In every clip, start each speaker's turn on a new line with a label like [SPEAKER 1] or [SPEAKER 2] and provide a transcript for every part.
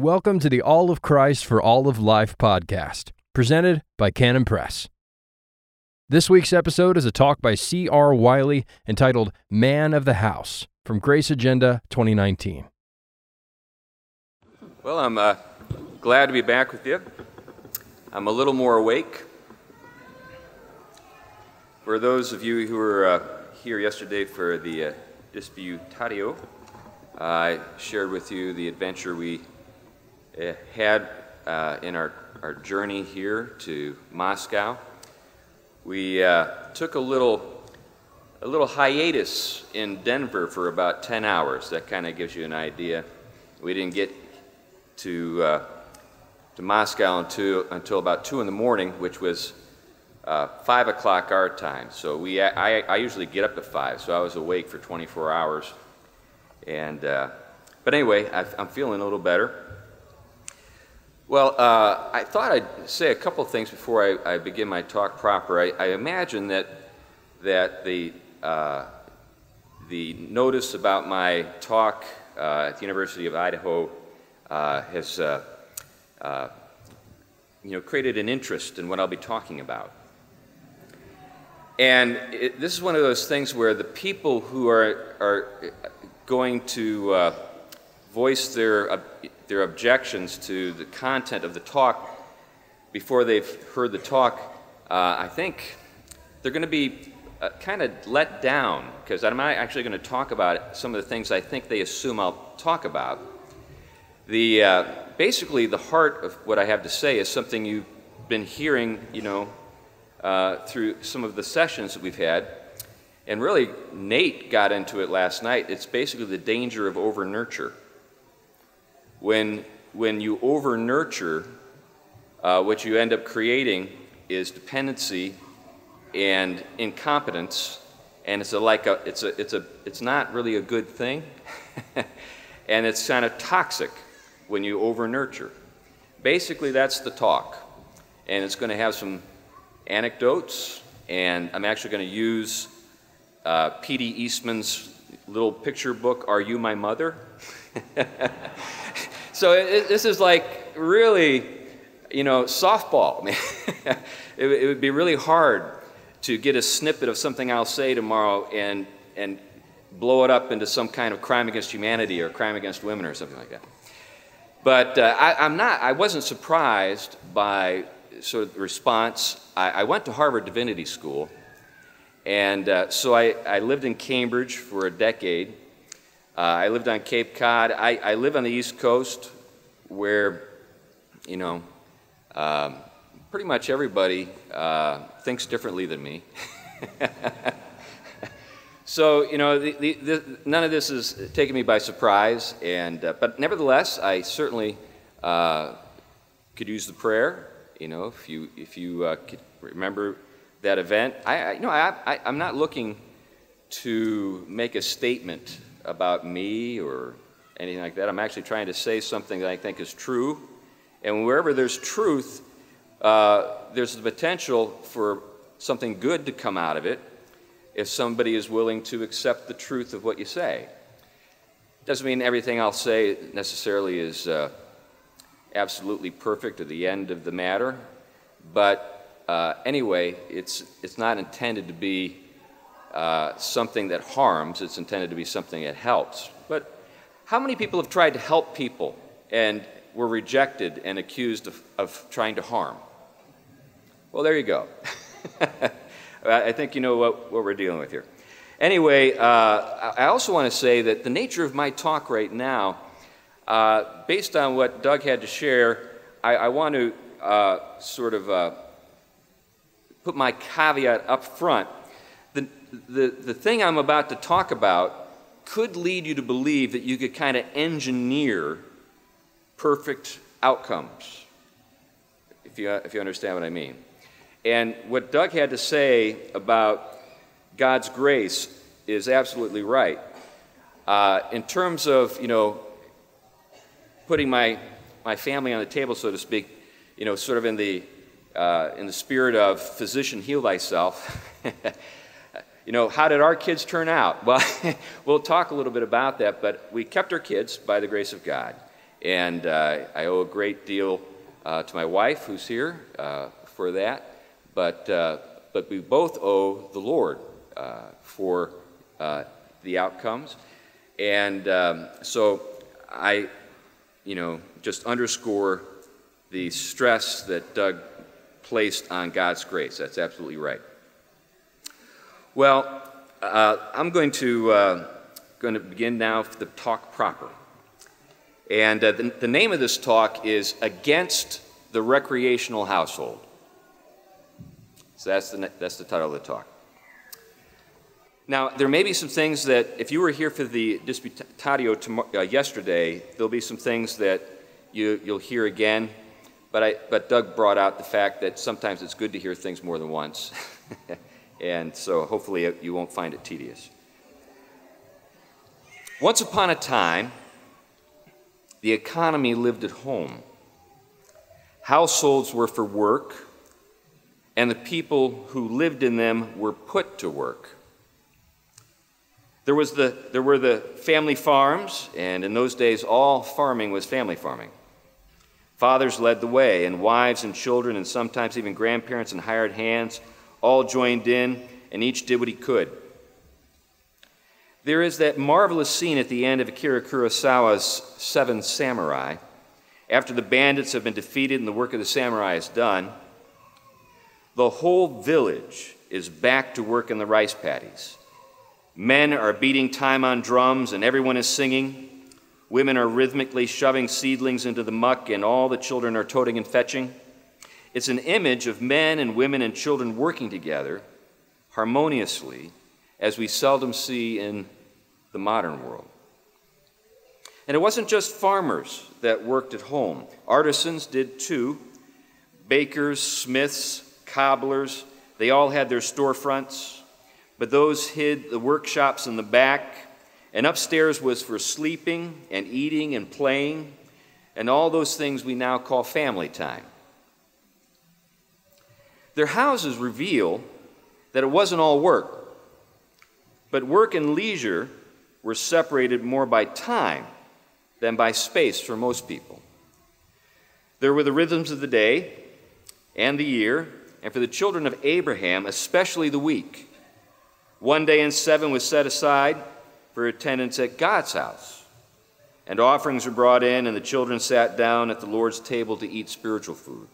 [SPEAKER 1] Welcome to the All of Christ for All of Life podcast, presented by Canon Press. This week's episode is a talk by C.R. Wiley entitled Man of the House from Grace Agenda 2019.
[SPEAKER 2] Well, I'm uh, glad to be back with you. I'm a little more awake. For those of you who were uh, here yesterday for the uh, Disputatio, I shared with you the adventure we had uh, in our, our journey here to Moscow. We uh, took a little, a little hiatus in Denver for about 10 hours. That kind of gives you an idea. We didn't get to, uh, to Moscow until, until about 2 in the morning, which was uh, 5 o'clock our time. So we, I, I usually get up at 5, so I was awake for 24 hours. And, uh, but anyway, I, I'm feeling a little better. Well, uh, I thought I'd say a couple of things before I, I begin my talk proper. I, I, imagine that, that the, uh, the notice about my talk uh, at the University of Idaho uh, has uh, uh, you know, created an interest in what I'll be talking about. And it, this is one of those things where the people who are, are going to voice their their objections to the content of the talk before they've heard the talk, uh, I think they're going to be uh, kind of let down because I'm not actually going to talk about some of the things I think they assume I'll talk about. The, uh, basically, the heart of what I have to say is something you've been hearing, you know, uh, through some of the sessions that we've had. And really, Nate got into it last night. It's basically the danger of over nurture. When, when you over nurture, uh, what you end up creating is dependency and incompetence, and it's a, like a, it's a, it's a, it's not really a good thing, and it's kind of toxic when you over nurture. Basically, that's the talk, and it's going to have some anecdotes, and I'm actually going to use uh, P.D. Eastman's little picture book, Are You My Mother? So it, this is like really, you know, softball. it, it would be really hard to get a snippet of something I'll say tomorrow and, and blow it up into some kind of crime against humanity or crime against women or something like that. But uh, I, am not, I wasn't surprised by sort of the response. I, I went to Harvard Divinity School, and uh, so I, I lived in Cambridge for a decade. Uh, I lived on Cape Cod. I, I, live on the East Coast where, you know, um, pretty much everybody uh, thinks differently than me. so, you know, the, the, the, none of this is taking me by surprise. And, uh, but nevertheless, I certainly uh, could use the prayer. You know, if you, if you uh, could remember that event. I, I you know, I, I, I'm not looking to make a statement about me or anything like that. I'm actually trying to say something that I think is true. And wherever there's truth, uh, there's the potential for something good to come out of it if somebody is willing to accept the truth of what you say. Doesn't mean everything I'll say necessarily is uh, absolutely perfect at the end of the matter, but uh, anyway, it's, it's not intended to be uh, something that harms, it's intended to be something that helps. But how many people have tried to help people and were rejected and accused of, of trying to harm? Well, there you go. I think you know what, what we're dealing with here. Anyway, uh, I also want to say that the nature of my talk right now, uh, based on what Doug had to share, I, I want to uh, sort of uh, put my caveat up front the, the thing I'm about to talk about could lead you to believe that you could kind of engineer perfect outcomes, if you, if you understand what I mean. And what Doug had to say about God's grace is absolutely right. Uh, in terms of, you know, putting my, my family on the table, so to speak, you know, sort of in the, uh, in the spirit of physician heal thyself. you know, how did our kids turn out? Well, we'll talk a little bit about that, but we kept our kids by the grace of God. And uh, I owe a great deal uh, to my wife, who's here, uh, for that. But, uh, but we both owe the Lord uh, for uh, the outcomes. And um, so I, you know, just underscore the stress that Doug placed on God's grace. That's absolutely right. Well, uh, I'm going to, uh, going to begin now the talk proper. And uh, the, the name of this talk is Against the Recreational Household. So that's the, that's the title of the talk. Now, there may be some things that, if you were here for the Disputatio tomorrow, uh, yesterday, there'll be some things that you, you'll hear again. But, I, but Doug brought out the fact that sometimes it's good to hear things more than once. and so hopefully you won't find it tedious. Once upon a time, the economy lived at home. Households were for work, and the people who lived in them were put to work. There, was the, there were the family farms, and in those days, all farming was family farming. Fathers led the way, and wives and children, and sometimes even grandparents and hired hands all joined in, and each did what he could. There is that marvelous scene at the end of Akira Kurosawa's Seven Samurai. After the bandits have been defeated and the work of the samurai is done, the whole village is back to work in the rice paddies. Men are beating time on drums and everyone is singing. Women are rhythmically shoving seedlings into the muck and all the children are toting and fetching. It's an image of men and women and children working together harmoniously as we seldom see in the modern world. And it wasn't just farmers that worked at home, artisans did too. Bakers, smiths, cobblers, they all had their storefronts but those hid the workshops in the back, and upstairs was for sleeping and eating and playing, and all those things we now call family time. Their houses reveal that it wasn't all work, but work and leisure were separated more by time than by space for most people. There were the rhythms of the day and the year, and for the children of Abraham, especially the week. One day in seven was set aside for attendance at God's house. And offerings were brought in, and the children sat down at the Lord's table to eat spiritual food.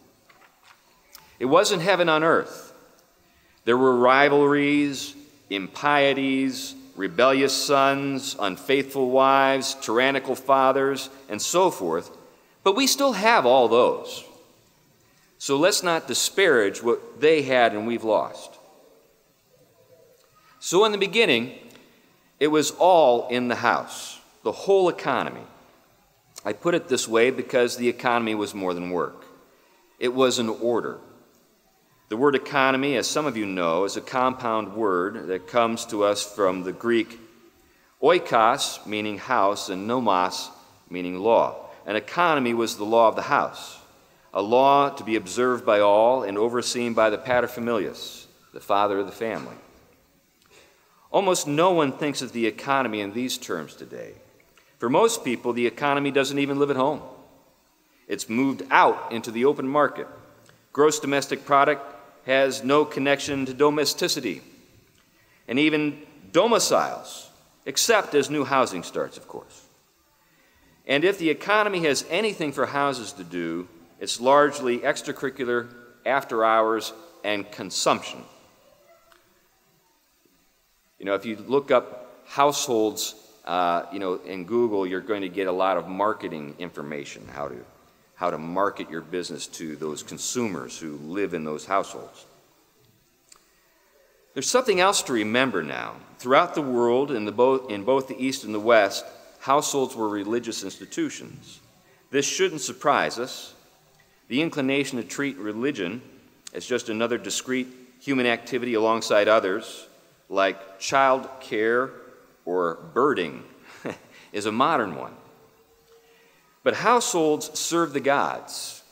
[SPEAKER 2] It wasn't heaven on earth. There were rivalries, impieties, rebellious sons, unfaithful wives, tyrannical fathers, and so forth. But we still have all those. So let's not disparage what they had and we've lost. So, in the beginning, it was all in the house, the whole economy. I put it this way because the economy was more than work, it was an order. The word economy, as some of you know, is a compound word that comes to us from the Greek oikos, meaning house, and nomos, meaning law. An economy was the law of the house, a law to be observed by all and overseen by the paterfamilias, the father of the family. Almost no one thinks of the economy in these terms today. For most people, the economy doesn't even live at home. It's moved out into the open market. Gross domestic product has no connection to domesticity, and even domiciles, except as new housing starts, of course. And if the economy has anything for houses to do, it's largely extracurricular, after hours, and consumption. You know, if you look up households, uh, you know, in Google, you're going to get a lot of marketing information, how to, how to market your business to those consumers who live in those households. There's something else to remember now. Throughout the world, in, the both, in both the East and the West, households were religious institutions. This shouldn't surprise us. The inclination to treat religion as just another discrete human activity alongside others like child care or birding, is a modern one. But households serve the gods,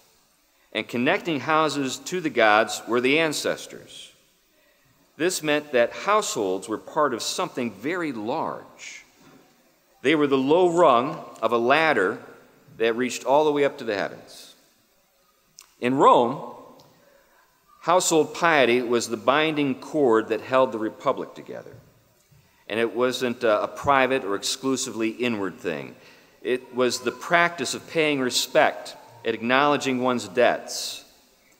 [SPEAKER 2] and connecting houses to the gods were the ancestors. This meant that households were part of something very large. They were the low rung of a ladder that reached all the way up to the heavens. In Rome, household piety was the binding cord that held the republic together. And it wasn't a, a private or exclusively inward thing. It was the practice of paying respect, and acknowledging one's debts.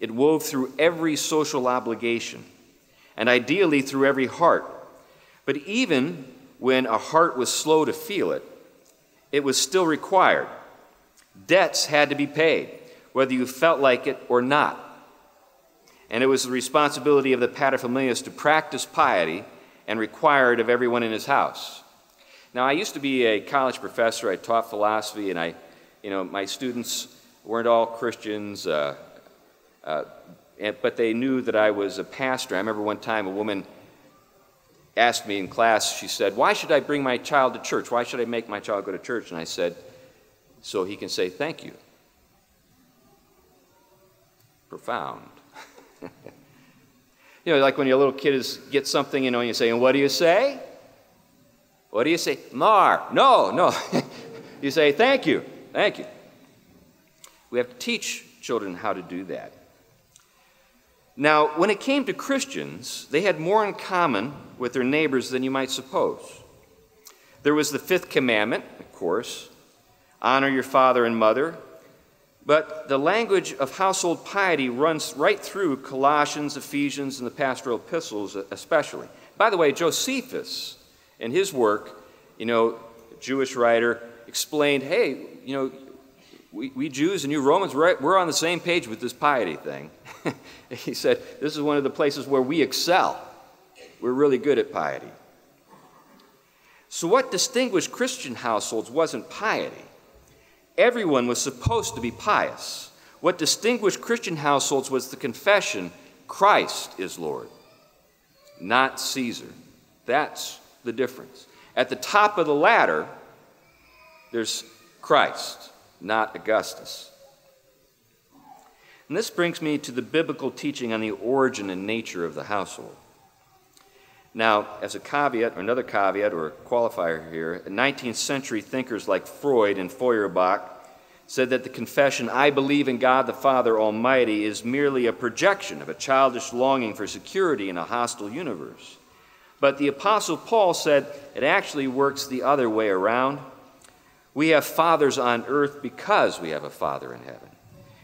[SPEAKER 2] It wove through every social obligation, and ideally through every heart. But even when a heart was slow to feel it, it was still required. Debts had to be paid, whether you felt like it or not. And it was the responsibility of the paterfamilias to practice piety and require it of everyone in his house. Now, I used to be a college professor. I taught philosophy, and I, you know, my students weren't all Christians, uh, uh, but they knew that I was a pastor. I remember one time a woman asked me in class, she said, Why should I bring my child to church? Why should I make my child go to church? And I said, So he can say thank you. Profound. you know, like when your little kid is, gets something, you know, and you say, And what do you say? What do you say? Mar. No, no. you say, Thank you. Thank you. We have to teach children how to do that. Now, when it came to Christians, they had more in common with their neighbors than you might suppose. There was the fifth commandment, of course honor your father and mother. But the language of household piety runs right through Colossians, Ephesians, and the pastoral epistles, especially. By the way, Josephus, in his work, you know, Jewish writer, explained hey, you know, we, we Jews and you Romans, we're, we're on the same page with this piety thing. he said, This is one of the places where we excel. We're really good at piety. So, what distinguished Christian households wasn't piety. Everyone was supposed to be pious. What distinguished Christian households was the confession Christ is Lord, not Caesar. That's the difference. At the top of the ladder, there's Christ not Augustus. And this brings me to the biblical teaching on the origin and nature of the household. Now, as a caveat, or another caveat or qualifier here, 19th century thinkers like Freud and Feuerbach said that the confession, I believe in God the Father Almighty, is merely a projection of a childish longing for security in a hostile universe. But the Apostle Paul said it actually works the other way around. We have fathers on earth because we have a Father in heaven.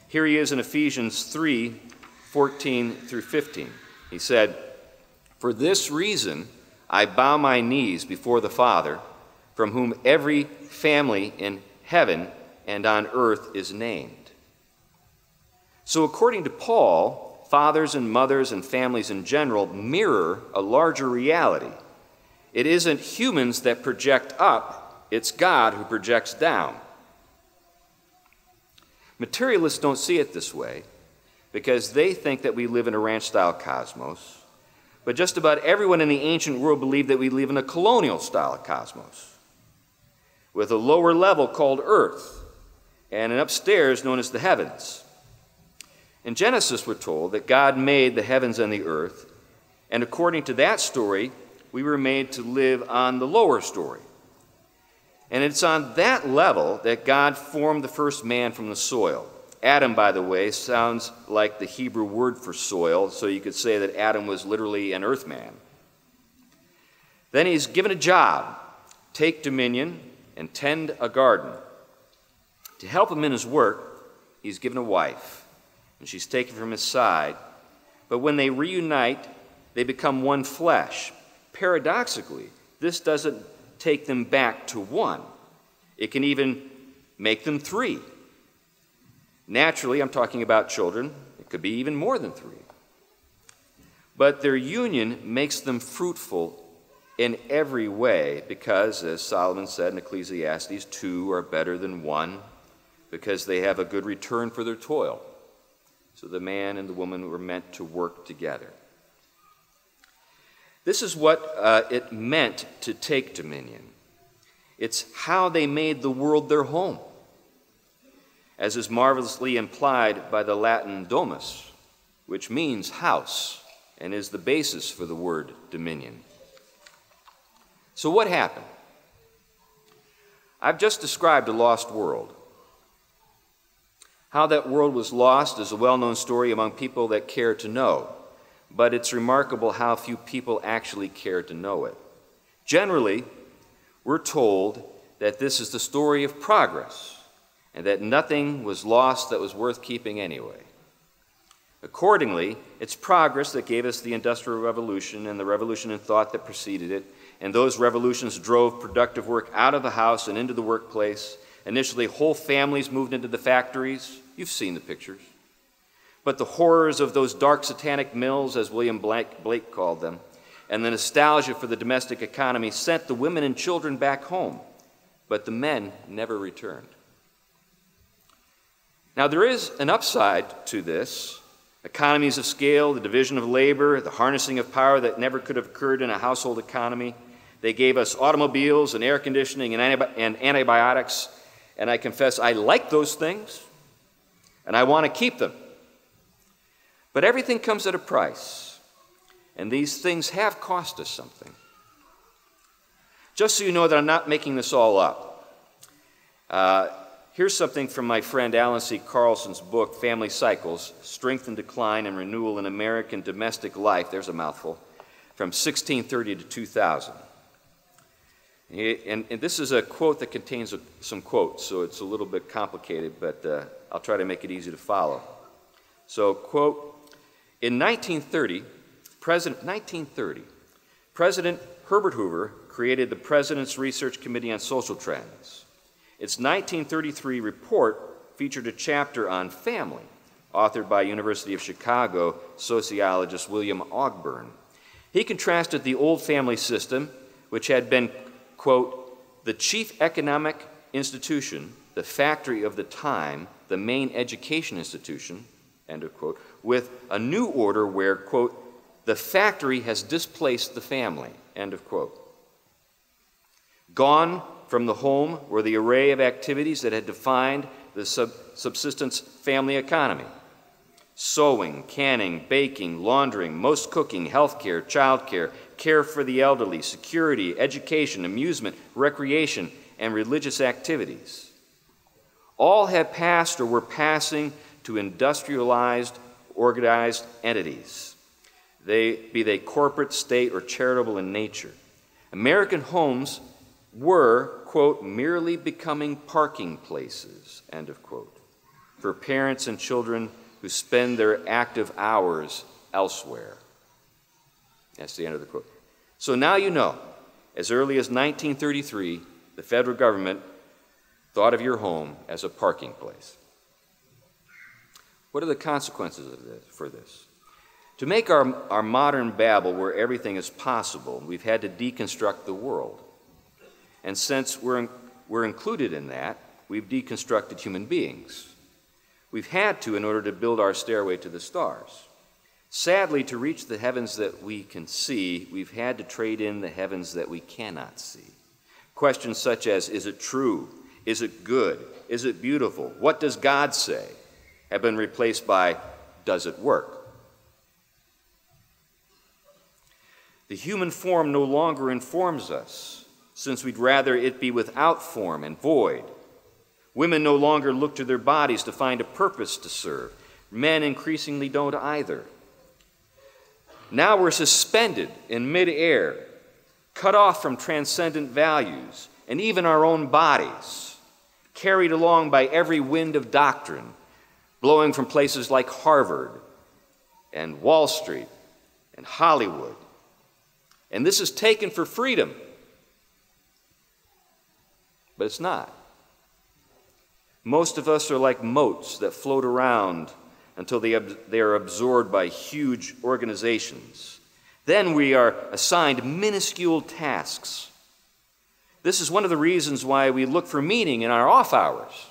[SPEAKER 2] Here he is in Ephesians 3 14 through 15. He said, For this reason I bow my knees before the Father, from whom every family in heaven and on earth is named. So, according to Paul, fathers and mothers and families in general mirror a larger reality. It isn't humans that project up, it's God who projects down. Materialists don't see it this way because they think that we live in a ranch style cosmos, but just about everyone in the ancient world believed that we live in a colonial style cosmos with a lower level called earth and an upstairs known as the heavens. In Genesis, we're told that God made the heavens and the earth, and according to that story, we were made to live on the lower story. And it's on that level that God formed the first man from the soil. Adam, by the way, sounds like the Hebrew word for soil, so you could say that Adam was literally an earthman. Then he's given a job take dominion and tend a garden. To help him in his work, he's given a wife, and she's taken from his side. But when they reunite, they become one flesh. Paradoxically, this doesn't take them back to one. It can even make them three. Naturally, I'm talking about children, it could be even more than three. But their union makes them fruitful in every way because, as Solomon said in Ecclesiastes, two are better than one because they have a good return for their toil. So the man and the woman were meant to work together. This is what uh, it meant to take dominion. It's how they made the world their home, as is marvelously implied by the Latin domus, which means house and is the basis for the word dominion. So, what happened? I've just described a lost world. How that world was lost is a well known story among people that care to know, but it's remarkable how few people actually care to know it. Generally, we're told that this is the story of progress and that nothing was lost that was worth keeping anyway. Accordingly, it's progress that gave us the Industrial Revolution and the revolution in thought that preceded it, and those revolutions drove productive work out of the house and into the workplace. Initially, whole families moved into the factories. You've seen the pictures. But the horrors of those dark satanic mills, as William Blake called them, and the nostalgia for the domestic economy sent the women and children back home, but the men never returned. Now, there is an upside to this economies of scale, the division of labor, the harnessing of power that never could have occurred in a household economy. They gave us automobiles and air conditioning and, antibi- and antibiotics, and I confess I like those things and I want to keep them. But everything comes at a price, and these things have cost us something. Just so you know that I'm not making this all up, uh, here's something from my friend Allan C. Carlson's book, Family Cycles Strength and Decline and Renewal in American Domestic Life. There's a mouthful. From 1630 to 2000. And, and, this is a quote that contains a, some quotes, so it's a little bit complicated, but uh, I'll try to make it easy to follow. So, quote, in 1930, President, 1930, President Herbert Hoover created the President's Research Committee on Social Trends. Its 1933 report featured a chapter on family, authored by University of Chicago sociologist William Ogburn. He contrasted the old family system, which had been quote, the chief economic institution, the factory of the time, the main education institution, end of quote, with a new order where, quote, the factory has displaced the family, end of quote. Gone from the home were the array of activities that had defined the sub- subsistence family economy sewing, canning, baking, laundering, most cooking, healthcare, childcare, care for the elderly, security, education, amusement, recreation, and religious activities. All had passed or were passing to industrialized, organized entities, they, be they corporate, state, or charitable in nature. American homes were, quote, merely becoming parking places, end of quote, for parents and children who spend their active hours elsewhere. That's the end of the quote. So now you know, as early as 1933, the federal government thought of your home as a parking place. What are the consequences of this, for this? To make our, our modern Babel where everything is possible, we've had to deconstruct the world. And since we're, we're included in that, we've deconstructed human beings. We've had to in order to build our stairway to the stars. Sadly, to reach the heavens that we can see, we've had to trade in the heavens that we cannot see. Questions such as Is it true? Is it good? Is it beautiful? What does God say? have been replaced by Does it work? The human form no longer informs us, since we'd rather it be without form and void Women no longer look to their bodies to find a purpose to serve. Men increasingly don't either. Now we're suspended in midair, cut off from transcendent values and even our own bodies, carried along by every wind of doctrine, blowing from places like Harvard and Wall Street and Hollywood. And this is taken for freedom, but it's not. Most of us are like motes that float around until they, they are absorbed by huge organizations. Then we are assigned minuscule tasks. This is one of the reasons why we look for meaning in our off hours.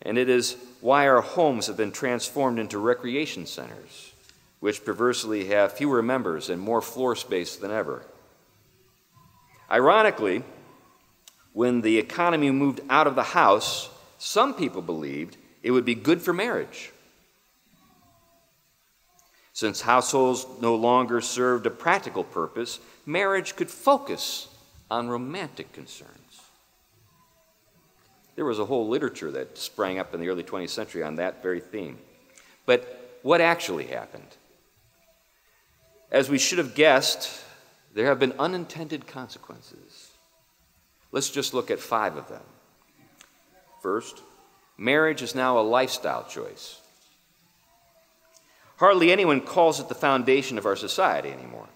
[SPEAKER 2] And it is why our homes have been transformed into recreation centers, which perversely have fewer members and more floor space than ever. Ironically, when the economy moved out of the house, some people believed it would be good for marriage. Since households no longer served a practical purpose, marriage could focus on romantic concerns. There was a whole literature that sprang up in the early 20th century on that very theme. But what actually happened? As we should have guessed, there have been unintended consequences. Let's just look at five of them. First, marriage is now a lifestyle choice. Hardly anyone calls it the foundation of our society anymore.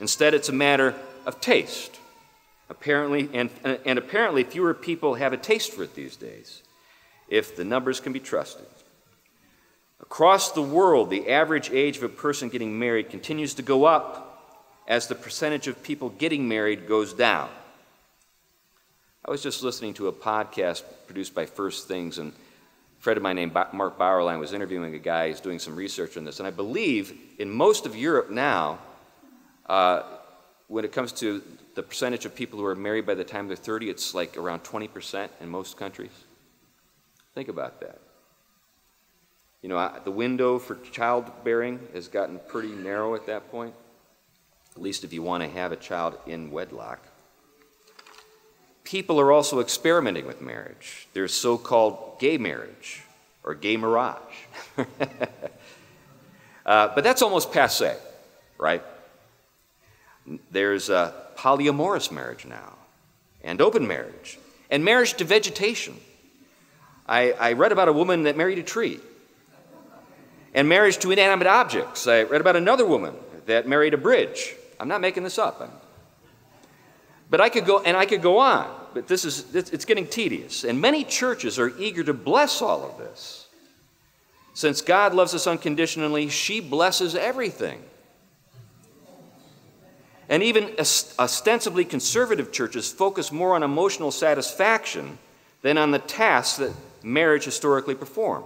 [SPEAKER 2] Instead, it's a matter of taste. Apparently, and, and apparently, fewer people have a taste for it these days, if the numbers can be trusted. Across the world, the average age of a person getting married continues to go up as the percentage of people getting married goes down. I was just listening to a podcast produced by First Things, and friend of mine named Mark Bauerlein was interviewing a guy who's doing some research on this. And I believe in most of Europe now, uh, when it comes to the percentage of people who are married by the time they're 30, it's like around 20% in most countries. Think about that. You know, the window for childbearing has gotten pretty narrow at that point, at least if you want to have a child in wedlock. People are also experimenting with marriage. There's so called gay marriage or gay mirage. uh, but that's almost passe, right? There's a polyamorous marriage now, and open marriage, and marriage to vegetation. I, I read about a woman that married a tree, and marriage to inanimate objects. I read about another woman that married a bridge. I'm not making this up. But I could go, and I could go on, but this is, it's getting tedious. And many churches are eager to bless all of this. Since God loves us unconditionally, she blesses everything. And even ostensibly conservative churches focus more on emotional satisfaction than on the tasks that marriage historically performed.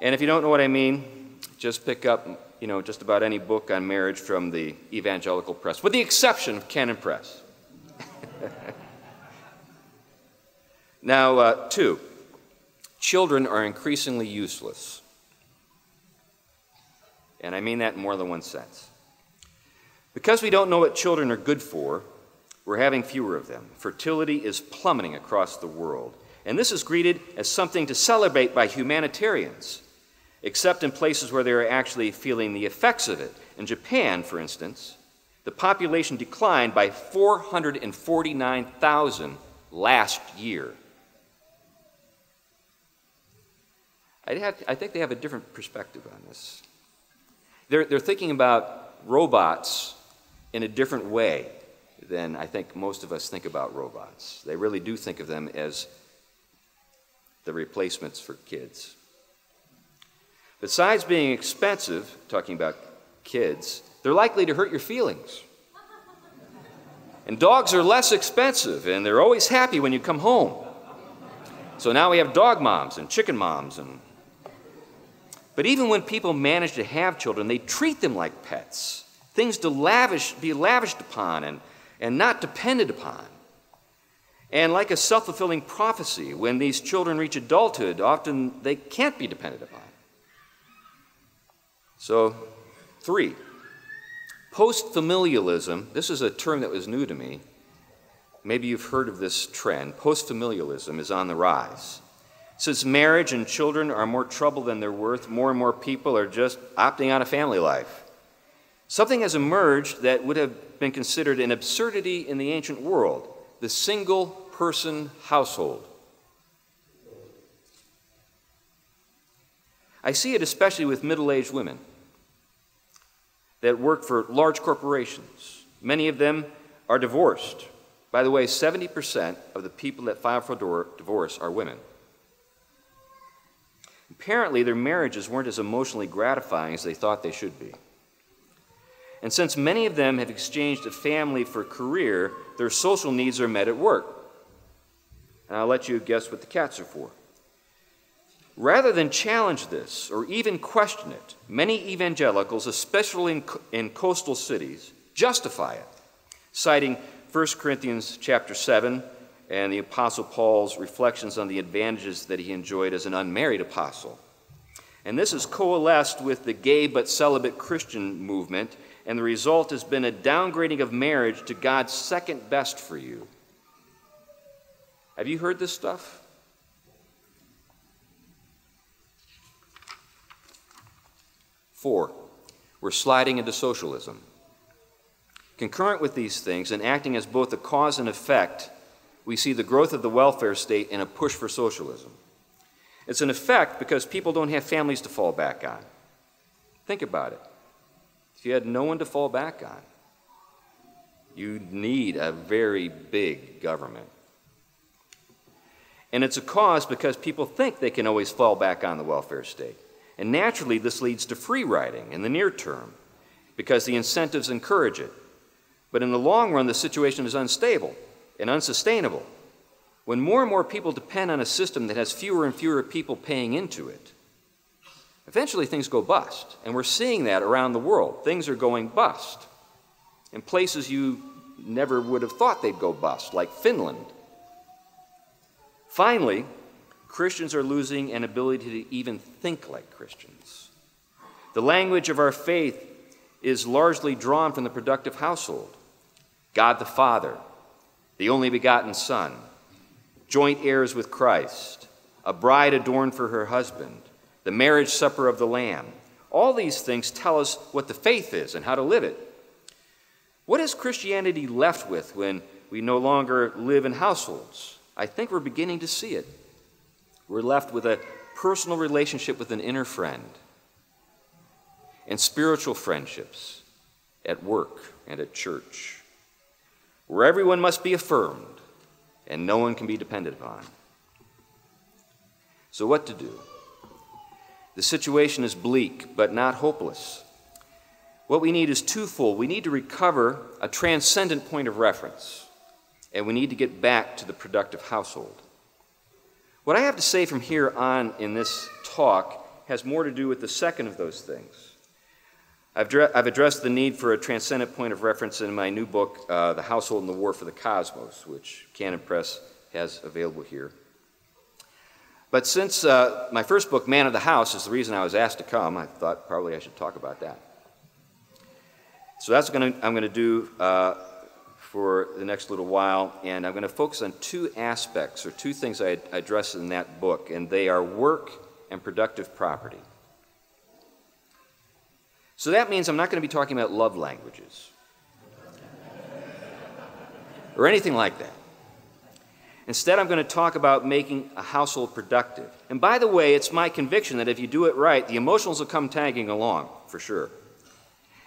[SPEAKER 2] And if you don't know what I mean, just pick up, you know, just about any book on marriage from the evangelical press, with the exception of Canon Press. now, uh, two, children are increasingly useless. And I mean that in more than one sense. Because we don't know what children are good for, we're having fewer of them. Fertility is plummeting across the world. And this is greeted as something to celebrate by humanitarians, except in places where they're actually feeling the effects of it. In Japan, for instance, the population declined by 449,000 last year. I, have, I think they have a different perspective on this. They're, they're thinking about robots in a different way than I think most of us think about robots. They really do think of them as the replacements for kids. Besides being expensive, talking about kids, they're likely to hurt your feelings. And dogs are less expensive, and they're always happy when you come home. So now we have dog moms and chicken moms and but even when people manage to have children, they treat them like pets things to lavish, be lavished upon and, and not depended upon. And like a self fulfilling prophecy, when these children reach adulthood, often they can't be depended upon. So, three, post familialism, this is a term that was new to me. Maybe you've heard of this trend. Post familialism is on the rise. Since marriage and children are more trouble than they're worth, more and more people are just opting out of family life. Something has emerged that would have been considered an absurdity in the ancient world the single person household. I see it especially with middle aged women that work for large corporations. Many of them are divorced. By the way, 70% of the people that file for divorce are women. Apparently, their marriages weren't as emotionally gratifying as they thought they should be. And since many of them have exchanged a family for a career, their social needs are met at work. And I'll let you guess what the cats are for. Rather than challenge this or even question it, many evangelicals, especially in, in coastal cities, justify it, citing 1 Corinthians chapter 7 and the Apostle Paul's reflections on the advantages that he enjoyed as an unmarried apostle. And this has coalesced with the gay but celibate Christian movement and the result has been a downgrading of marriage to God's second best for you. Have you heard this stuff? Four, we're sliding into socialism. Concurrent with these things and acting as both a cause and effect, we see the growth of the welfare state and a push for socialism. It's an effect because people don't have families to fall back on. Think about it. If you had no one to fall back on, you'd need a very big government. And it's a cause because people think they can always fall back on the welfare state. And naturally, this leads to free riding in the near term because the incentives encourage it. But in the long run, the situation is unstable and unsustainable. When more and more people depend on a system that has fewer and fewer people paying into it, eventually things go bust. And we're seeing that around the world. Things are going bust in places you never would have thought they'd go bust, like Finland. Finally, Christians are losing an ability to even think like Christians. The language of our faith is largely drawn from the productive household God the Father, the only begotten Son, joint heirs with Christ, a bride adorned for her husband, the marriage supper of the Lamb. All these things tell us what the faith is and how to live it. What is Christianity left with when we no longer live in households? I think we're beginning to see it. We're left with a personal relationship with an inner friend and spiritual friendships at work and at church, where everyone must be affirmed and no one can be depended upon. So, what to do? The situation is bleak, but not hopeless. What we need is twofold. We need to recover a transcendent point of reference, and we need to get back to the productive household. What I have to say from here on in this talk has more to do with the second of those things. I've, I've addressed the need for a transcendent point of reference in my new book, uh, The Household and the War for the Cosmos, which Canon Press has available here. But since uh, my first book, Man of the House, is the reason I was asked to come, I thought probably I should talk about that. So that's what I'm going to do uh, for the next little while, and I'm going to focus on two aspects or two things I address in that book, and they are work and productive property. So that means I'm not going to be talking about love languages or anything like that. Instead, I'm going to talk about making a household productive. And by the way, it's my conviction that if you do it right, the emotions will come tagging along, for sure.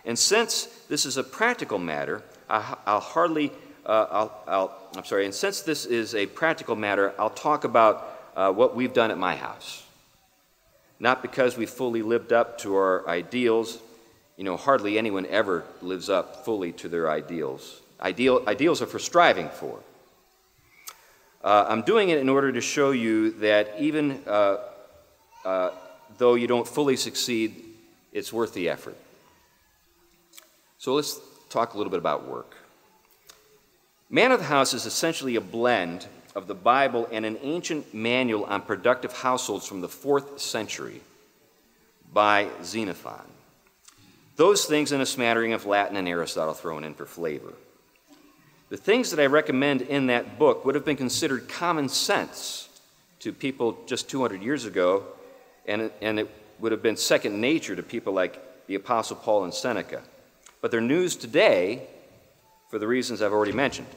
[SPEAKER 2] And since this is a practical matter, I'll hardly, uh, I'll, I'll, I'm sorry, and since this is a practical matter, I'll talk about uh, what we've done at my house. Not because we fully lived up to our ideals. You know, hardly anyone ever lives up fully to their ideals. Ideal, ideals are for striving for. Uh, I'm doing it in order to show you that even uh, uh, though you don't fully succeed, it's worth the effort. So let's talk a little bit about work. Man of the House is essentially a blend of the Bible and an ancient manual on productive households from the fourth century by Xenophon. Those things and a smattering of Latin and Aristotle thrown in for flavor. The things that I recommend in that book would have been considered common sense to people just 200 years ago, and, and it would have been second nature to people like the Apostle Paul and Seneca but they're news today for the reasons I've already mentioned.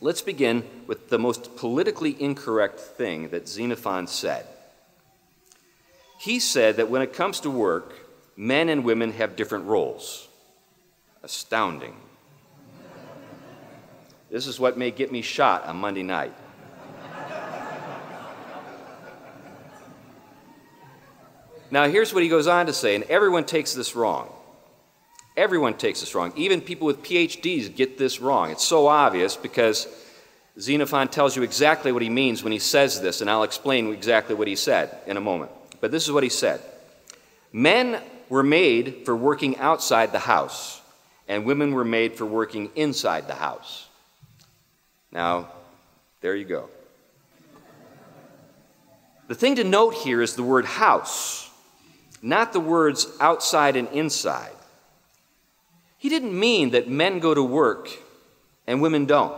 [SPEAKER 2] Let's begin with the most politically incorrect thing that Xenophon said. He said that when it comes to work, men and women have different roles. Astounding. This is what may get me shot on Monday night. Now, here's what he goes on to say, and everyone takes this wrong. Everyone takes this wrong. Even people with PhDs get this wrong. It's so obvious because Xenophon tells you exactly what he means when he says this, and I'll explain exactly what he said in a moment. But this is what he said Men were made for working outside the house, and women were made for working inside the house. Now, there you go. The thing to note here is the word house, not the words outside and inside. He didn't mean that men go to work and women don't.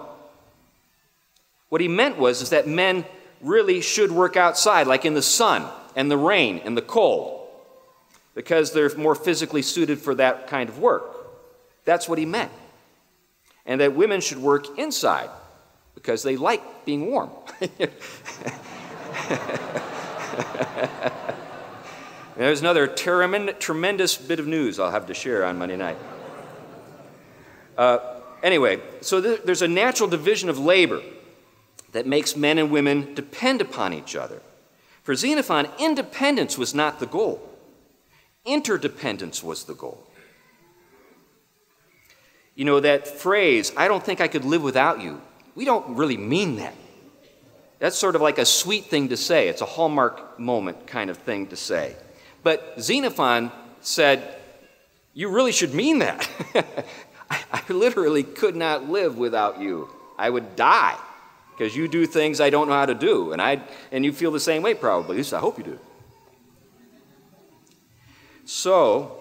[SPEAKER 2] What he meant was is that men really should work outside, like in the sun and the rain and the cold, because they're more physically suited for that kind of work. That's what he meant. And that women should work inside because they like being warm. There's another tremendous bit of news I'll have to share on Monday night. Uh, anyway, so th- there's a natural division of labor that makes men and women depend upon each other. For Xenophon, independence was not the goal, interdependence was the goal. You know, that phrase, I don't think I could live without you, we don't really mean that. That's sort of like a sweet thing to say. It's a hallmark moment kind of thing to say. But Xenophon said, You really should mean that. I, I, literally could not live without you. I would die because you do things I don't know how to do. And, I, and you feel the same way, probably. At least I hope you do. So,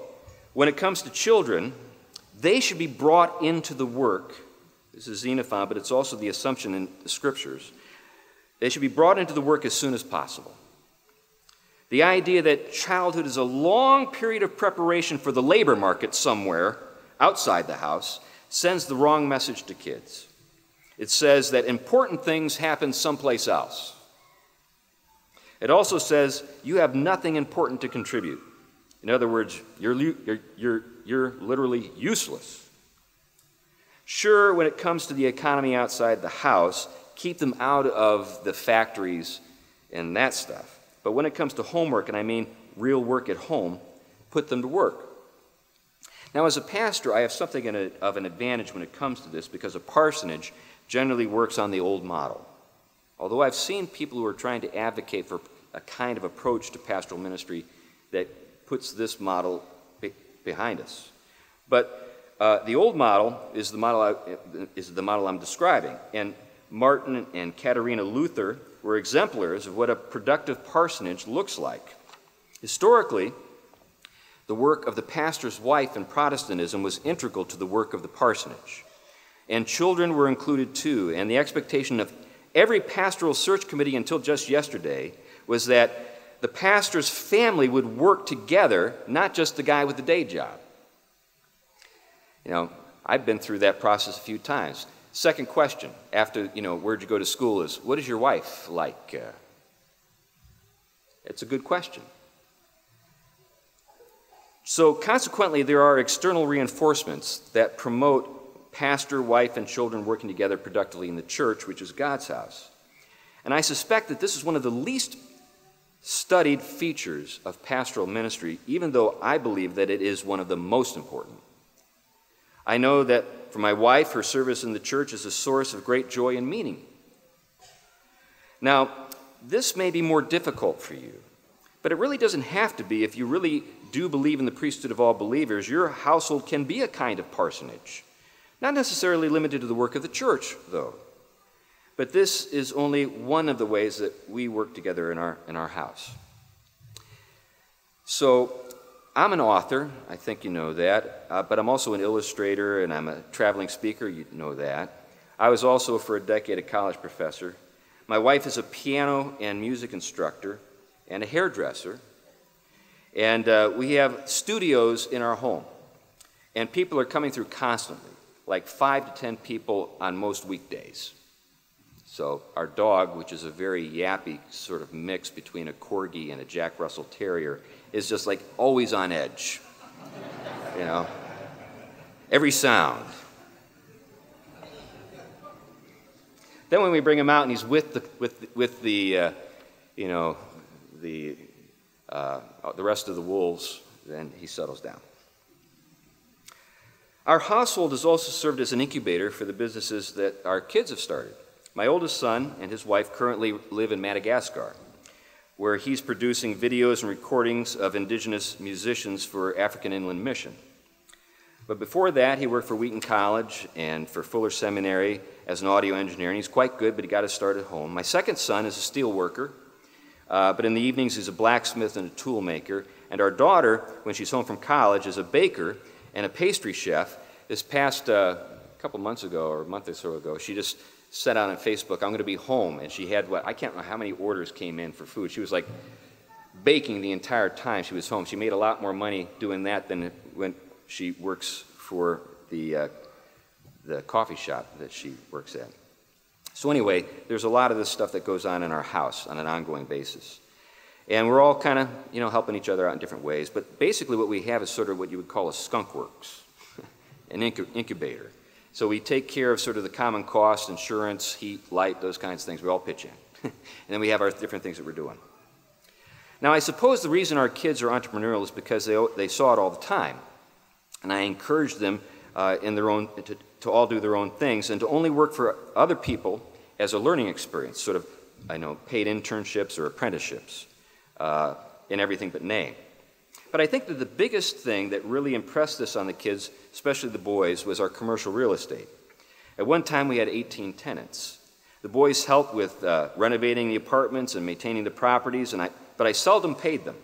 [SPEAKER 2] when it comes to children, they should be brought into the work. This is Xenophon, but it's also the assumption in the scriptures. They should be brought into the work as soon as possible. The idea that childhood is a long period of preparation for the labor market somewhere outside the house sends the wrong message to kids. It says that important things happen someplace else. It also says you have nothing important to contribute. In other words, you're, you're, you're, you're literally useless. Sure, when it comes to the economy outside the house, keep them out of the factories and that stuff. But when it comes to homework, and I mean real work at home, put them to work. Now, as a pastor, I have something a, of an advantage when it comes to this because a parsonage generally works on the old model. Although I've seen people who are trying to advocate for a kind of approach to pastoral ministry that puts this model be- behind us. But uh, the old model is the model, I, is the model I'm describing. And Martin and Katharina Luther were exemplars of what a productive parsonage looks like. Historically, the work of the pastor's wife in Protestantism was integral to the work of the parsonage. And children were included too. And the expectation of every pastoral search committee until just yesterday was that the pastor's family would work together, not just the guy with the day job. You know, I've been through that process a few times. Second question after, you know, where'd you go to school is, what is your wife like? Uh, it's a good question. So, consequently, there are external reinforcements that promote pastor, wife, and children working together productively in the church, which is God's house. And I suspect that this is one of the least studied features of pastoral ministry, even though I believe that it is one of the most important. I know that for my wife, her service in the church is a source of great joy and meaning. Now, this may be more difficult for you, but it really doesn't have to be if you really do believe in the priesthood of all believers, your household can be a kind of parsonage. Not necessarily limited to the work of the church, though. But this is only one of the ways that we work together in our, in our house. So, I'm an author, I think you know that, uh, but I'm also an illustrator and I'm a traveling speaker, you know that. I was also, for a decade, a college professor. My wife is a piano and music instructor and a hairdresser. And uh, we have studios in our home. And people are coming through constantly, like five to ten people on most weekdays. So our dog, which is a very yappy sort of mix between a corgi and a Jack Russell Terrier, is just like always on edge. you know, every sound. Then when we bring him out and he's with the with with the uh, you know the uh, the rest of the wolves, then he settles down. Our household has also served as an incubator for the businesses that our kids have started. My oldest son and his wife currently live in Madagascar, where he's producing videos and recordings of indigenous musicians for African Inland Mission. But before that, he worked for Wheaton College and for Fuller Seminary as an audio engineer, and he's quite good, but he got his start at home. My second son is a steel worker uh, but in the evenings, he's a blacksmith and a tool maker. And our daughter, when she's home from college, is a baker and a pastry chef. This past uh, couple months ago, or a month or so ago, she just set out on Facebook, I'm going to be home. And she had what? I can't remember how many orders came in for food. She was like baking the entire time she was home. She made a lot more money doing that than when she works for the, uh, the coffee shop that she works at. So, anyway, there's a lot of this stuff that goes on in our house on an ongoing basis. And we're all kind of, you know, helping each other out in different ways. But basically, what we have is sort of what you would call a skunk works, an incubator. So we take care of sort of the common costs, insurance, heat, light, those kinds of things. We all pitch in. and then we have our different things that we're doing. Now, I suppose the reason our kids are entrepreneurial is because they, they saw it all the time. And I encourage them uh, in their own, to, to all do their own things and to only work for other people as a learning experience, sort of, I know, paid internships or apprenticeships uh, in everything but name. But I think that the biggest thing that really impressed this on the kids, especially the boys, was our commercial real estate. At one time, we had 18 tenants. The boys helped with uh, renovating the apartments and maintaining the properties, and I, but I seldom paid them.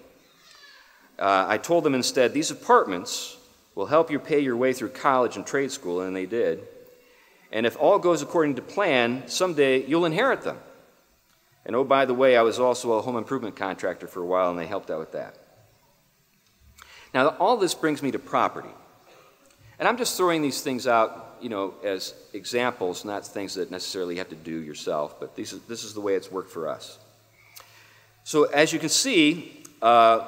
[SPEAKER 2] Uh, I told them instead, these apartments will help you pay your way through college and trade school, and they did. And if all goes according to plan, someday you'll inherit them. And oh, by the way, I was also a home improvement contractor for a while, and they helped out with that. Now, all this brings me to property. And I'm just throwing these things out, you know, as examples, not things that necessarily you have to do yourself, but these, this is the way it's worked for us. So, as you can see, uh,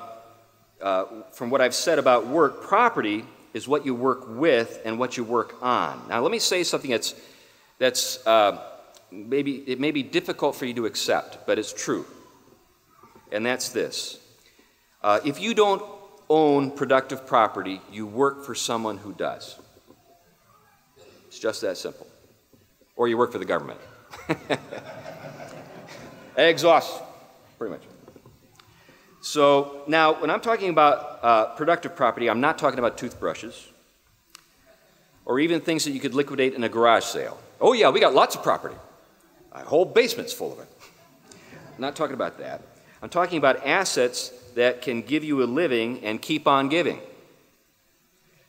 [SPEAKER 2] uh, from what I've said about work, property is what you work with and what you work on. Now, let me say something that's, that's uh, maybe, it may be difficult for you to accept, but it's true. And that's this. Uh, if you don't own productive property, you work for someone who does. It's just that simple. Or you work for the government. Exhaust, pretty much. So now, when I'm talking about uh, productive property, I'm not talking about toothbrushes or even things that you could liquidate in a garage sale. Oh, yeah, we got lots of property. A whole basement's full of it. I'm not talking about that. I'm talking about assets that can give you a living and keep on giving.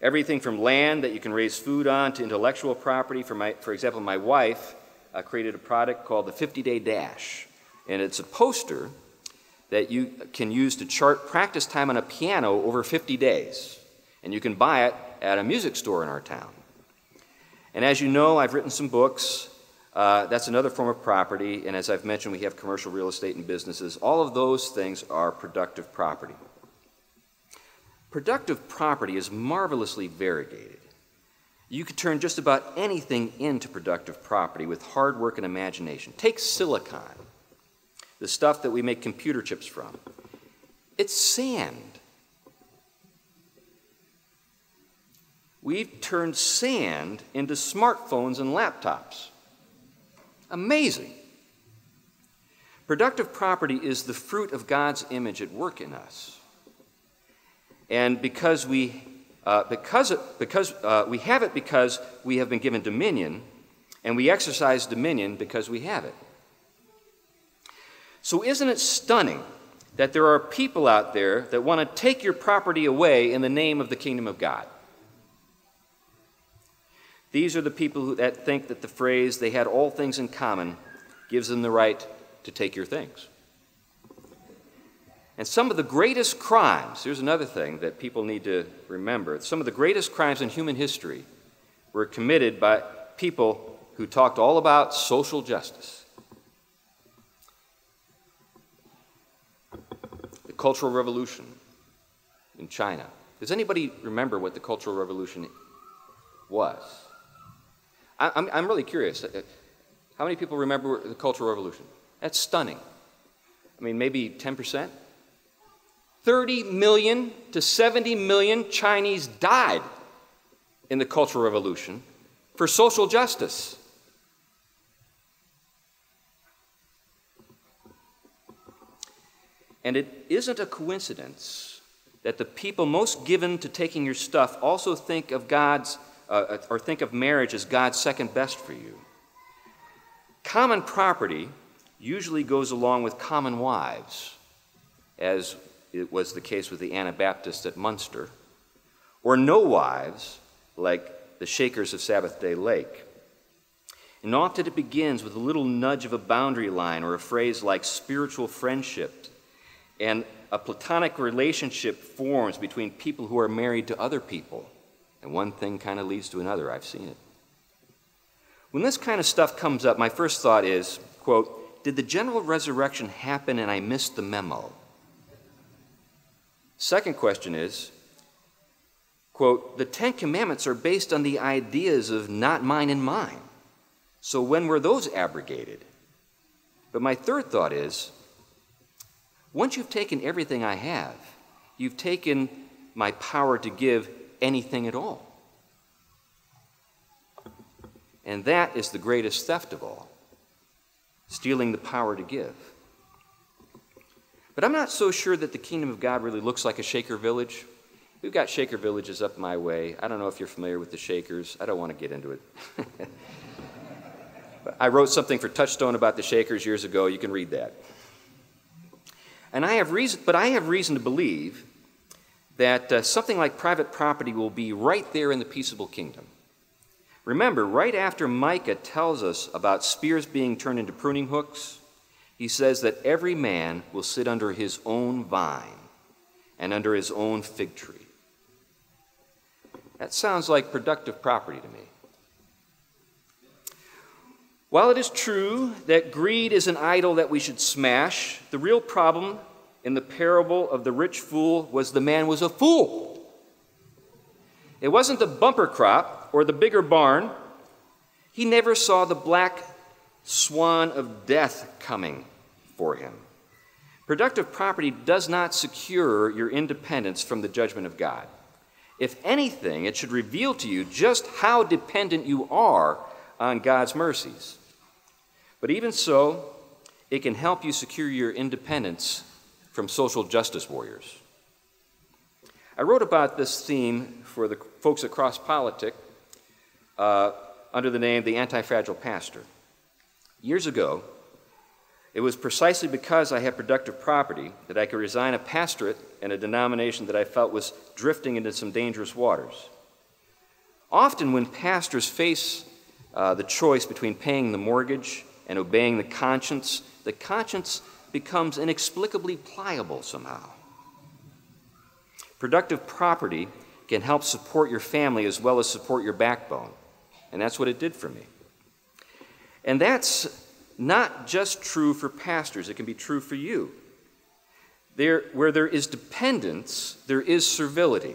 [SPEAKER 2] Everything from land that you can raise food on to intellectual property. For, my, for example, my wife uh, created a product called the 50 Day Dash, and it's a poster that you can use to chart practice time on a piano over 50 days. And you can buy it at a music store in our town. And as you know, I've written some books. Uh, that's another form of property. And as I've mentioned, we have commercial real estate and businesses. All of those things are productive property. Productive property is marvelously variegated. You could turn just about anything into productive property with hard work and imagination. Take silicon, the stuff that we make computer chips from. It's sand. We've turned sand into smartphones and laptops. Amazing. Productive property is the fruit of God's image at work in us. And because we, uh, because, because uh, we have it because we have been given dominion, and we exercise dominion because we have it. So, isn't it stunning that there are people out there that want to take your property away in the name of the kingdom of God? These are the people that think that the phrase, they had all things in common, gives them the right to take your things. And some of the greatest crimes, here's another thing that people need to remember some of the greatest crimes in human history were committed by people who talked all about social justice. The Cultural Revolution in China. Does anybody remember what the Cultural Revolution was? I'm, I'm really curious. Uh, how many people remember the Cultural Revolution? That's stunning. I mean, maybe 10%? 30 million to 70 million Chinese died in the Cultural Revolution for social justice. And it isn't a coincidence that the people most given to taking your stuff also think of God's uh, or think of marriage as God's second best for you. Common property usually goes along with common wives, as it was the case with the Anabaptists at Munster, or no wives, like the Shakers of Sabbath Day Lake. And often it begins with a little nudge of a boundary line or a phrase like spiritual friendship. And a platonic relationship forms between people who are married to other people. And one thing kind of leads to another. I've seen it. When this kind of stuff comes up, my first thought is, quote, did the general resurrection happen and I missed the memo? Second question is, quote, the Ten Commandments are based on the ideas of not mine and mine. So when were those abrogated? But my third thought is, once you've taken everything I have, you've taken my power to give anything at all. And that is the greatest theft of all stealing the power to give. But I'm not so sure that the kingdom of God really looks like a Shaker village. We've got Shaker villages up my way. I don't know if you're familiar with the Shakers. I don't want to get into it. I wrote something for Touchstone about the Shakers years ago. You can read that. And I have reason, but I have reason to believe that uh, something like private property will be right there in the peaceable kingdom. Remember, right after Micah tells us about spears being turned into pruning hooks, he says that every man will sit under his own vine and under his own fig tree. That sounds like productive property to me. While it is true that greed is an idol that we should smash, the real problem in the parable of the rich fool was the man was a fool. It wasn't the bumper crop or the bigger barn, he never saw the black swan of death coming for him. Productive property does not secure your independence from the judgment of God. If anything, it should reveal to you just how dependent you are on God's mercies. But even so, it can help you secure your independence from social justice warriors. I wrote about this theme for the folks across Politic uh, under the name the Anti Fragile Pastor. Years ago, it was precisely because I had productive property that I could resign a pastorate in a denomination that I felt was drifting into some dangerous waters. Often, when pastors face uh, the choice between paying the mortgage and obeying the conscience, the conscience becomes inexplicably pliable somehow. Productive property can help support your family as well as support your backbone. And that's what it did for me. And that's not just true for pastors, it can be true for you. There, where there is dependence, there is servility.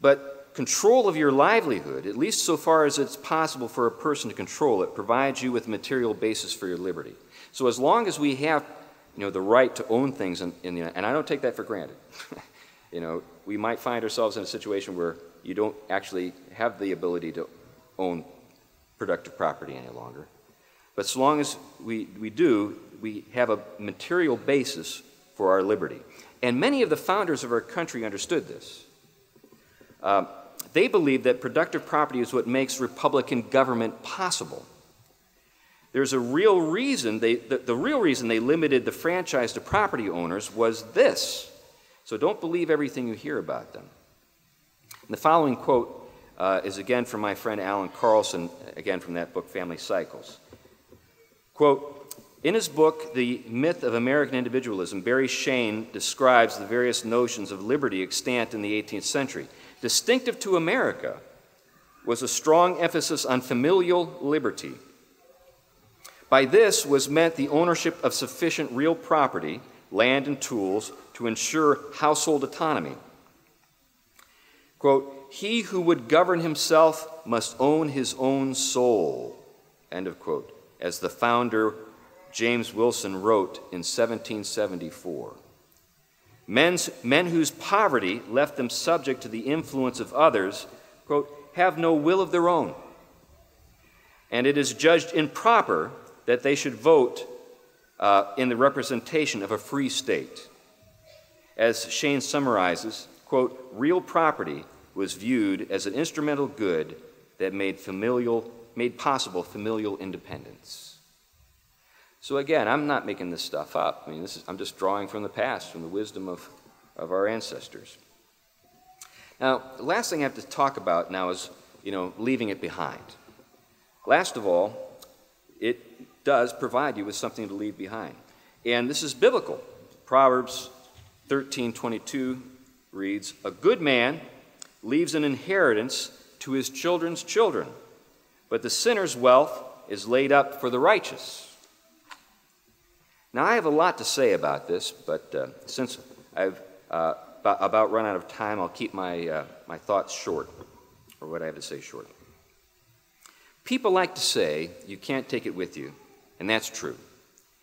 [SPEAKER 2] But control of your livelihood, at least so far as it's possible for a person to control it, provides you with a material basis for your liberty. So as long as we have you know, the right to own things, in, in the, and I don't take that for granted. you know, we might find ourselves in a situation where you don't actually have the ability to own productive property any longer. But so long as we, we do, we have a material basis for our liberty. And many of the founders of our country understood this. Uh, they believe that productive property is what makes Republican government possible. There's a real reason, they, the, the real reason they limited the franchise to property owners was this. So don't believe everything you hear about them. And the following quote uh, is again from my friend Allan Carlson, again from that book, Family Cycles. Quote, in his book, The Myth of American Individualism, Barry Shain describes the various notions of liberty extant in the 18th century. Distinctive to America was a strong emphasis on familial liberty. By this was meant the ownership of sufficient real property, land and tools, to ensure household autonomy. Quote, he who would govern himself must own his own soul, end of quote, as the founder James Wilson wrote in 1774. Men's, men whose poverty left them subject to the influence of others, quote, have no will of their own. And it is judged improper that they should vote uh, in the representation of a free state. As Shain summarizes, quote, real property was viewed as an instrumental good that made familial made possible familial independence. So again, I'm not making this stuff up. I mean, this is, I'm just drawing from the past, from the wisdom of, of our ancestors. Now, the last thing I have to talk about now is, you know, leaving it behind. Last of all, it does provide you with something to leave behind. And this is biblical. Proverbs 13:22 reads, "A good man leaves an inheritance to his children's children, but the sinner's wealth is laid up for the righteous." Now, I have a lot to say about this, but uh, since I've uh, about run out of time, I'll keep my, uh, my thoughts short, or what I have to say short. People like to say you can't take it with you, and that's true.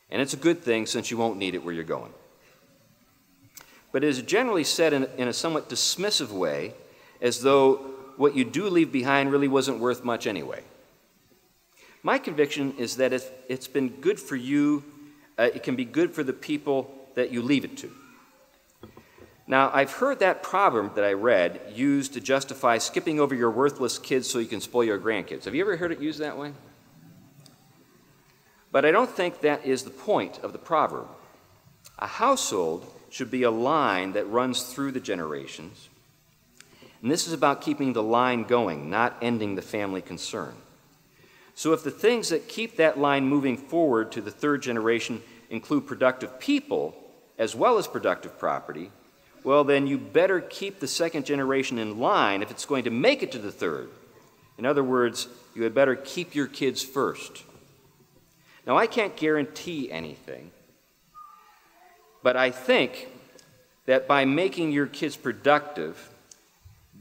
[SPEAKER 2] And it's a good thing since you won't need it where you're going. But it is generally said in, in a somewhat dismissive way, as though what you do leave behind really wasn't worth much anyway. My conviction is that if it's been good for you, uh, it can be good for the people that you leave it to. Now, I've heard that proverb that I read used to justify skipping over your worthless kids so you can spoil your grandkids. Have you ever heard it used that way? But I don't think that is the point of the proverb. A household should be a line that runs through the generations. And this is about keeping the line going, not ending the family concern. So, if the things that keep that line moving forward to the third generation include productive people as well as productive property, well, then you better keep the second generation in line if it's going to make it to the third. In other words, you had better keep your kids first. Now, I can't guarantee anything, but I think that by making your kids productive,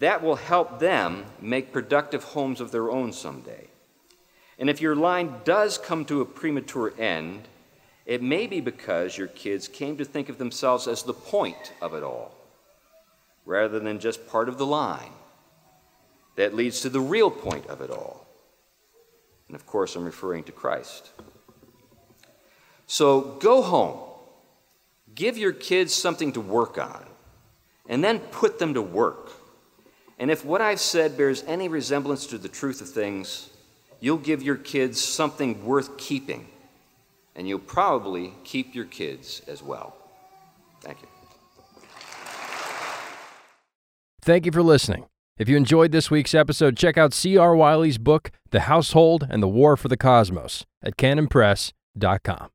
[SPEAKER 2] that will help them make productive homes of their own someday. And if your line does come to a premature end, it may be because your kids came to think of themselves as the point of it all, rather than just part of the line that leads to the real point of it all. And of course, I'm referring to Christ. So go home, give your kids something to work on, and then put them to work. And if what I've said bears any resemblance to the truth of things, you'll give your kids something worth keeping and you'll probably keep your kids as well. Thank you.
[SPEAKER 1] Thank you for listening. If you enjoyed this week's episode, check out C.R. Wiley's book, The Household and the War for the Cosmos, at canonpress.com.